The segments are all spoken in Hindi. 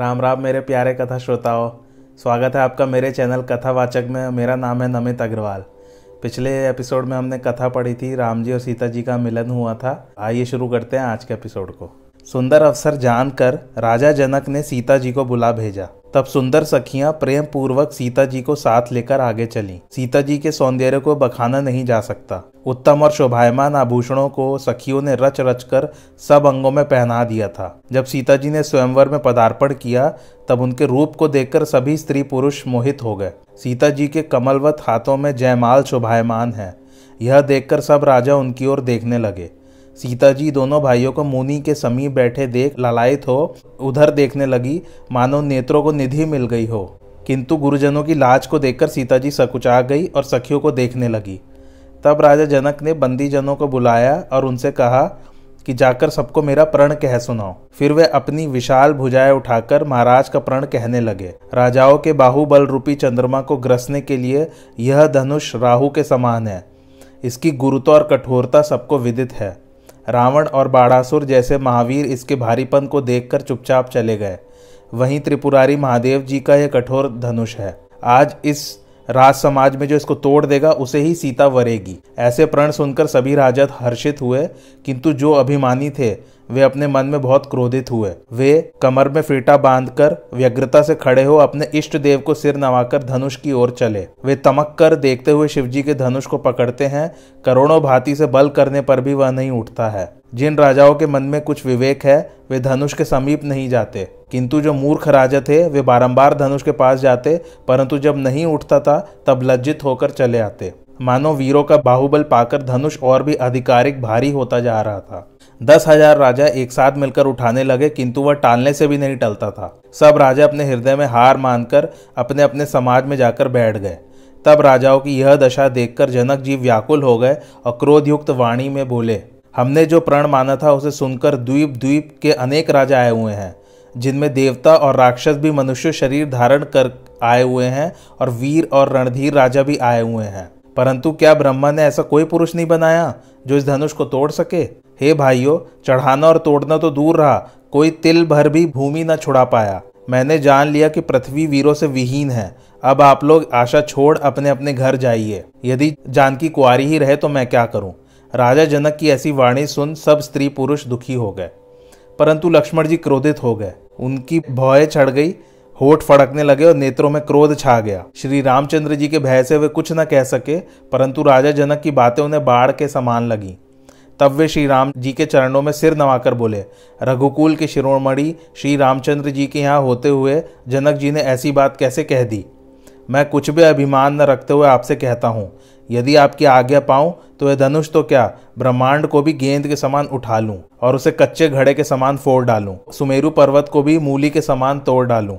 राम राम मेरे प्यारे कथा श्रोताओं, स्वागत है आपका मेरे चैनल कथावाचक में। मेरा नाम है नमित अग्रवाल। पिछले एपिसोड में हमने कथा पढ़ी थी, राम जी और सीता जी का मिलन हुआ था। आइए शुरू करते हैं आज के एपिसोड को। सुंदर अवसर जानकर राजा जनक ने सीता जी को बुला भेजा। तब सुंदर सखियाँ प्रेम पूर्वक सीता जी को साथ लेकर आगे चली। सीता जी के सौंदर्य को बखाना नहीं जा सकता। उत्तम और शोभायमान आभूषणों को सखियों ने रच रच कर सब अंगों में पहना दिया था। जब सीता जी ने स्वयंवर में पदार्पण किया, तब उनके रूप को देखकर सभी स्त्री पुरुष मोहित हो गए। सीता जी के कमलवत हाथों में जयमाल शोभायमान है। यह देखकर सब राजा उनकी ओर देखने लगे। सीता जी दोनों भाइयों को मुनि के समीप बैठे देख ललायत हो, उधर देखने लगी, मानो नेत्रों को निधि मिल गई हो। किंतु गुरुजनों की लाज को देखकर सीता जी सकुचा गई और सखियों को देखने लगी। तब राजा जनक ने बंदीजनों को बुलाया और उनसे कहा कि जाकर सबको मेरा प्रण कह सुनाओ। फिर वे अपनी विशाल भुजाएँ उठाकर महाराज का प्रण कहने लगे। राजाओं के बाहुबल रूपी चंद्रमा को ग्रसने के लिए यह धनुष राहु के समान है। इसकी गुरुत्व और कठोरता सबको विदित है। रावण और बाड़ासुर जैसे महावीर इसके भारीपन को देखकर चुपचाप चले गए। वहीं त्रिपुरारी महादेव जी का यह कठोर धनुष है। आज इस राज समाज में जो इसको तोड़ देगा, उसे ही सीता वरेगी। ऐसे प्रण सुनकर सभी राजा हर्षित हुए, किंतु जो अभिमानी थे वे अपने मन में बहुत क्रोधित हुए। वे कमर में फीटा बांधकर व्यग्रता से खड़े हो अपने इष्ट देव को सिर नवाकर धनुष की ओर चले। वे तमक कर देखते हुए शिवजी के धनुष को पकड़ते हैं। करोड़ों भांति से बल करने पर भी वह नहीं उठता है। जिन राजाओं के मन में कुछ विवेक है, वे धनुष के समीप नहीं जाते। किंतु जो मूर्ख राजा थे, वे बारंबार धनुष के पास जाते, परंतु जब नहीं उठता था, तब लज्जित होकर चले आते। मानो वीरों का बाहुबल पाकर धनुष और भी आधिकारिक भारी होता जा रहा था। दस हज़ार राजा एक साथ मिलकर उठाने लगे, किंतु वह टालने से भी नहीं टलता था। सब राजा अपने हृदय में हार मानकर अपने अपने समाज में जाकर बैठ गए। तब राजाओं की यह दशा देखकर जनक जी व्याकुल हो गए और क्रोधयुक्त वाणी में बोले, हमने जो प्रण माना था उसे सुनकर द्वीप द्वीप के अनेक राजा आए हुए हैं, जिनमें देवता और राक्षस भी मनुष्य शरीर धारण कर आए हुए हैं और वीर और रणधीर राजा भी आए हुए हैं। परंतु क्या ब्रह्मा ने ऐसा कोई पुरुष नहीं बनाया जो इस धनुष को तोड़ सके? हे भाइयों, चढ़ाना और तोड़ना तो दूर रहा। कोई तिल भर भी भूमि न छुड़ा पाया। मैंने जान लिया कि पृथ्वी वीरों से विहीन है। अब आप लोग आशा छोड़ अपने अपने घर जाइए। यदि जानकी कुआरी ही रहे तो मैं क्या करूँ? राजा जनक की ऐसी वाणी सुन सब स्त्री पुरुष दुखी हो गए। परंतु लक्ष्मण जी क्रोधित हो गए। उनकी भय चढ़ गई। होठ फड़कने लगे और नेत्रों में क्रोध छा गया। श्री रामचंद्र जी के भय से वे कुछ न कह सके, परंतु राजा जनक की बातें उन्हें बाढ़ के समान लगी। तब वे श्री राम जी के चरणों में सिर नवाकर बोले, रघुकुल के शिरोमणि श्री रामचंद्र जी के यहाँ होते हुए जनक जी ने ऐसी बात कैसे कह दी? मैं कुछ भी अभिमान न रखते हुए आपसे कहता हूँ, यदि आपकी आज्ञा पाऊँ तो यह धनुष तो क्या ब्रह्मांड को भी गेंद के समान उठा लूँ और उसे कच्चे घड़े के समान फोड़ डालूँ, सुमेरु पर्वत को भी मूली के समान तोड़ डालूं?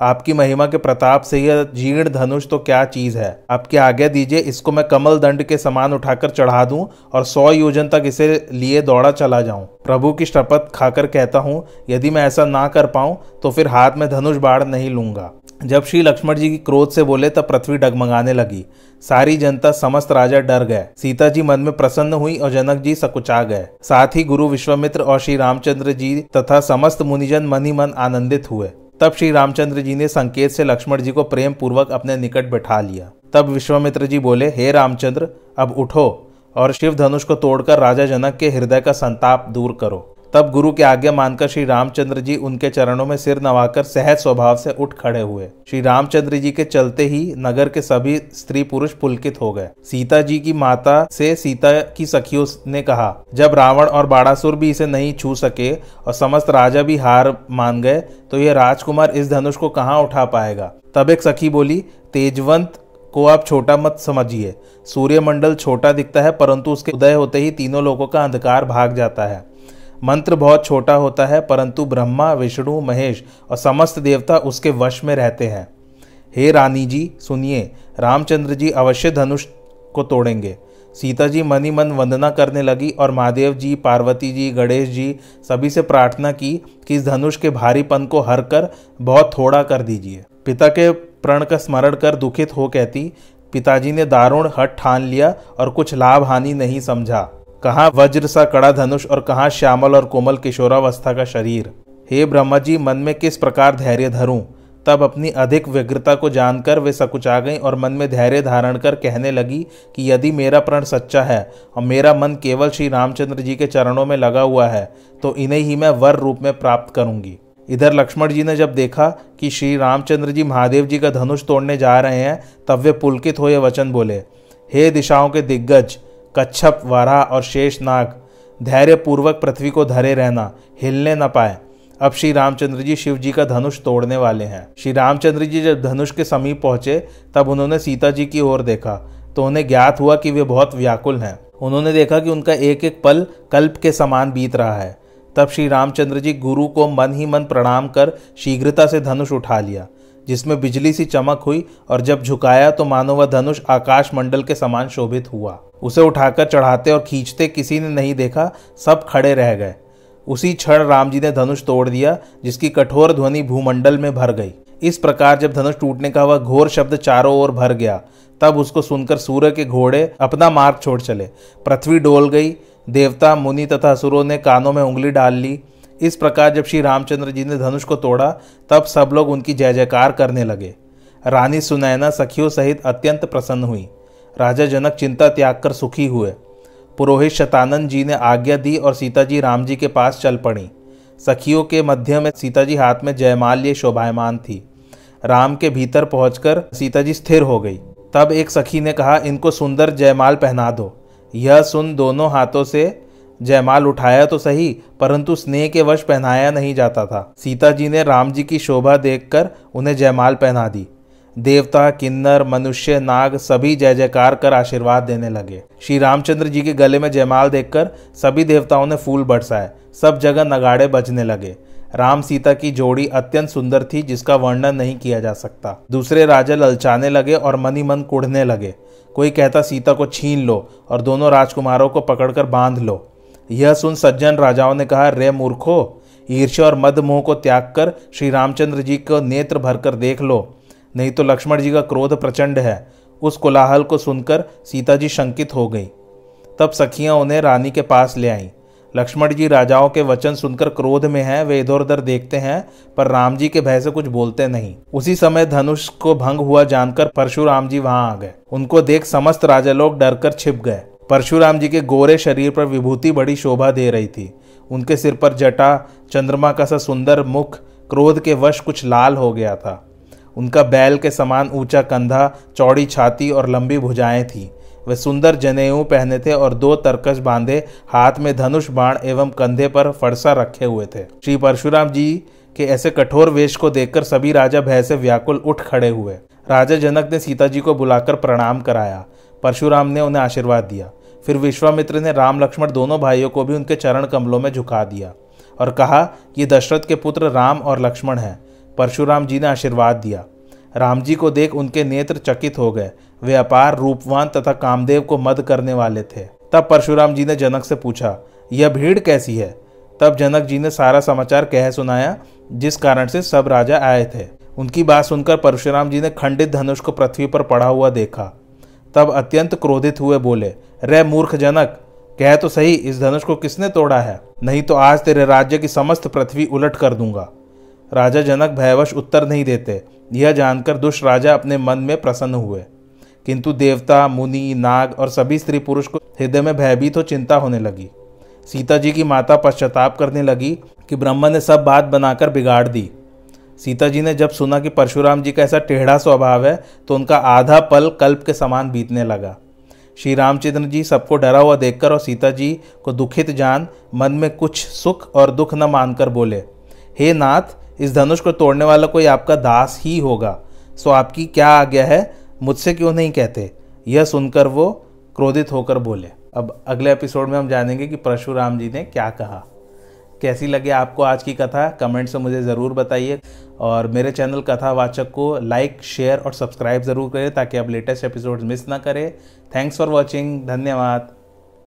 आपकी महिमा के प्रताप से यह जीर्ण धनुष तो क्या चीज़ है? आपकी आज्ञा दीजिए, इसको मैं कमल दंड के समान उठाकर चढ़ा दूँ और सौ योजन तक इसे लिए दौड़ा चला जाऊँ। प्रभु की शपथ खाकर कहता हूँ, यदि मैं ऐसा ना कर पाऊँ तो फिर हाथ में धनुष बाढ़ नहीं लूँगा। जब श्री लक्ष्मण जी की क्रोध से बोले, तब पृथ्वी डगमगाने लगी। सारी जनता, समस्त राजा डर गए। सीता जी मन में प्रसन्न हुई और जनक जी सकुचा गए। साथ ही गुरु विश्वामित्र और श्री रामचंद्र जी तथा समस्त मुनिजन मन ही मन आनंदित हुए। तब श्री रामचंद्र जी ने संकेत से लक्ष्मण जी को प्रेम पूर्वक अपने निकट बैठा लिया। तब विश्वामित्र जी बोले, हे रामचंद्र, अब उठो और शिव धनुष को तोड़कर राजा जनक के हृदय का संताप दूर करो। तब गुरु की आज्ञा मानकर श्री रामचंद्र जी उनके चरणों में सिर नवाकर सहज स्वभाव से उठ खड़े हुए। श्री रामचंद्र जी के चलते ही नगर के सभी स्त्री पुरुष पुलकित हो गए। सीता जी की माता से सीता की सखियों ने कहा, जब रावण और बाड़ासुर भी इसे नहीं छू सके और समस्त राजा भी हार मान गए तो यह राजकुमार इस धनुष को कहाँ उठा पाएगा? तब एक सखी बोली, तेजवंत को आप छोटा मत समझिए। सूर्यमंडल छोटा दिखता है, परंतु उसके उदय होते ही तीनों लोगों का अंधकार भाग जाता है। मंत्र बहुत छोटा होता है, परंतु ब्रह्मा, विष्णु, महेश और समस्त देवता उसके वश में रहते हैं। हे रानी जी, सुनिए, रामचंद्र जी अवश्य धनुष को तोड़ेंगे। सीता जी मनी मन वंदना करने लगी और महादेव जी, पार्वती जी, गणेश जी सभी से प्रार्थना की कि इस धनुष के भारीपन को हर कर बहुत थोड़ा कर दीजिए। पिता के प्रण का स्मरण कर दुखित हो कहती, पिताजी ने दारुण हट ठान लिया और कुछ लाभ हानि नहीं समझा। कहाँ वज्र सा कड़ा धनुष और कहाँ श्यामल और कोमल किशोरावस्था का शरीर? हे ब्रह्मा जी मन में किस प्रकार धैर्य धरूं? तब अपनी अधिक व्यग्रता को जानकर वे सकुचा गई और मन में धैर्य धारण कर कहने लगी कि यदि मेरा प्रण सच्चा है और मेरा मन केवल श्री रामचंद्र जी के चरणों में लगा हुआ है तो इन्हें ही मैं वर रूप में प्राप्त करूँगी। इधर लक्ष्मण जी ने जब देखा कि श्री रामचंद्र जी महादेव जी का धनुष तोड़ने जा रहे हैं, तब वे पुलकित हो वचन बोले, हे दिशाओं के दिग्गज कच्छप वारा और शेष नाग धैर्य पूर्वक पृथ्वी को धरे रहना, हिलने न पाए। अब श्री रामचंद्र जी शिव जी का धनुष तोड़ने वाले हैं। श्री रामचंद्र जी जब धनुष के समीप पहुँचे, तब उन्होंने सीता जी की ओर देखा। तो उन्हें ज्ञात हुआ कि वे बहुत व्याकुल हैं। उन्होंने देखा कि उनका एक एक पल कल्प के समान बीत रहा है। तब श्री रामचंद्र जी गुरु को मन ही मन प्रणाम कर शीघ्रता से धनुष उठा लिया। जिसमें बिजली सी चमक हुई और जब झुकाया तो मानो वह धनुष आकाश मंडल के समान शोभित हुआ। उसे उठाकर चढ़ाते और खींचते किसी ने नहीं देखा, सब खड़े रह गए। उसी क्षण राम जी ने धनुष तोड़ दिया, जिसकी कठोर ध्वनि भूमंडल में भर गई। इस प्रकार जब धनुष टूटने का वह घोर शब्द चारों ओर भर गया, तब उसको सुनकर सूर्य के घोड़े अपना मार्ग छोड़ चले। पृथ्वी डोल गई, देवता, मुनि तथा असुरों ने कानों में उंगली डाल ली। इस प्रकार जब श्री रामचंद्र जी ने धनुष को तोड़ा, तब सब लोग उनकी जय जयकार करने लगे। रानी सुनैना सखियों सहित अत्यंत प्रसन्न हुई। राजा जनक चिंता त्याग कर सुखी हुए। पुरोहित शतानंद जी ने आज्ञा दी और सीता जी राम जी के पास चल पड़ी। सखियों के मध्य में सीता जी हाथ में जयमाल लिए शोभायमान थी। राम के भीतर पहुंचकर सीता जी स्थिर हो गई। तब एक सखी ने कहा, इनको सुंदर जयमाल पहना दो। यह सुन दोनों हाथों से जयमाल उठाया तो सही, परंतु स्नेह के वश पहनाया नहीं जाता था। सीता जी ने राम जी की शोभा देखकर उन्हें जयमाल पहना दी। देवता, किन्नर, मनुष्य, नाग सभी जय जयकार कर आशीर्वाद देने लगे। श्री रामचंद्र जी के गले में जयमाल देखकर सभी देवताओं ने फूल बरसाए। सब जगह नगाड़े बजने लगे। राम सीता की जोड़ी अत्यंत सुंदर थी, जिसका वर्णन नहीं किया जा सकता। दूसरे राजा ललचाने लगे और मनी मन कुढ़ने लगे। कोई कहता, सीता को छीन लो और दोनों राजकुमारों को पकड़कर बाँध लो। यह सुन सज्जन राजाओं ने कहा, रे मूर्खो, ईर्ष्या और मद मोह को त्याग कर श्री रामचंद्र जी को नेत्र भरकर देख लो। नहीं तो लक्ष्मण जी का क्रोध प्रचंड है। उस कोलाहल को सुनकर सीता जी शंकित हो गई। तब सखियाँ उन्हें रानी के पास ले आईं। लक्ष्मण जी राजाओं के वचन सुनकर क्रोध में हैं, वे इधर उधर देखते हैं, पर राम जी के भय से कुछ बोलते नहीं। उसी समय धनुष को भंग हुआ जानकर परशुराम जी वहाँ आ गए। उनको देख समस्त राजा लोग डरकर छिप गए। परशुराम जी के गोरे शरीर पर विभूति बड़ी शोभा दे रही थी। उनके सिर पर जटा, चंद्रमा का सा सुंदर मुख, क्रोध के वश कुछ लाल हो गया था। उनका बैल के समान ऊँचा कंधा, चौड़ी छाती और लंबी भुजाएँ थी। वे सुंदर जनेऊ पहने थे और दो तरकश बांधे, हाथ में धनुष, बाण एवं कंधे पर फरसा रखे हुए थे। श्री परशुराम जी के ऐसे कठोर वेश को देखकर सभी राजा भय से व्याकुल उठ खड़े हुए। राजा जनक ने सीता जी को बुलाकर प्रणाम कराया। परशुराम ने उन्हें आशीर्वाद दिया। फिर विश्वामित्र ने राम लक्ष्मण दोनों भाइयों को भी उनके चरण कमलों में झुका दिया और कहा कि दशरथ के पुत्र राम और लक्ष्मण हैं। परशुराम जी ने आशीर्वाद दिया। राम जी को देख उनके नेत्र चकित हो गए। वे अपार रूपवान तथा कामदेव को मद करने वाले थे। तब परशुराम जी ने जनक से पूछा, यह भीड़ कैसी है? तब जनक जी ने सारा समाचार कह सुनाया, जिस कारण से सब राजा आए थे। उनकी बात सुनकर परशुराम जी ने खंडित धनुष को पृथ्वी पर पड़ा हुआ देखा। तब अत्यंत क्रोधित हुए बोले रे मूर्ख जनक कह तो सही, इस धनुष को किसने तोड़ा है? नहीं तो आज तेरे राज्य की समस्त पृथ्वी उलट कर दूँगा राजा जनक भयवश उत्तर नहीं देते। यह जानकर दुष्ट राजा अपने मन में प्रसन्न हुए। किंतु देवता, मुनि, नाग और सभी स्त्री पुरुष को हृदय में भयभीत हो चिंता होने लगी। सीता जी की माता पश्चाताप करने लगी कि ब्रह्मा ने सब बात बनाकर बिगाड़ दी। सीता जी ने जब सुना कि परशुराम जी का ऐसा टेढ़ा स्वभाव है तो उनका आधा पल कल्प के समान बीतने लगा। श्री रामचंद्र जी सबको डरा हुआ देखकर और सीता जी को दुखित जान, मन में कुछ सुख और दुख न मानकर बोले, हे नाथ, इस धनुष को तोड़ने वाला कोई आपका दास ही होगा। सो आपकी क्या आज्ञा है? मुझसे क्यों नहीं कहते? यह सुनकर वो क्रोधित होकर बोले। अब अगले एपिसोड में हम जानेंगे कि परशुराम जी ने क्या कहा। कैसी लगे आपको आज की कथा कमेंट्स में मुझे ज़रूर बताइए। और मेरे चैनल कथावाचक को लाइक, शेयर और सब्सक्राइब ज़रूर करें ताकि आप लेटेस्ट एपिसोड मिस ना करें। थैंक्स फॉर वॉचिंग धन्यवाद।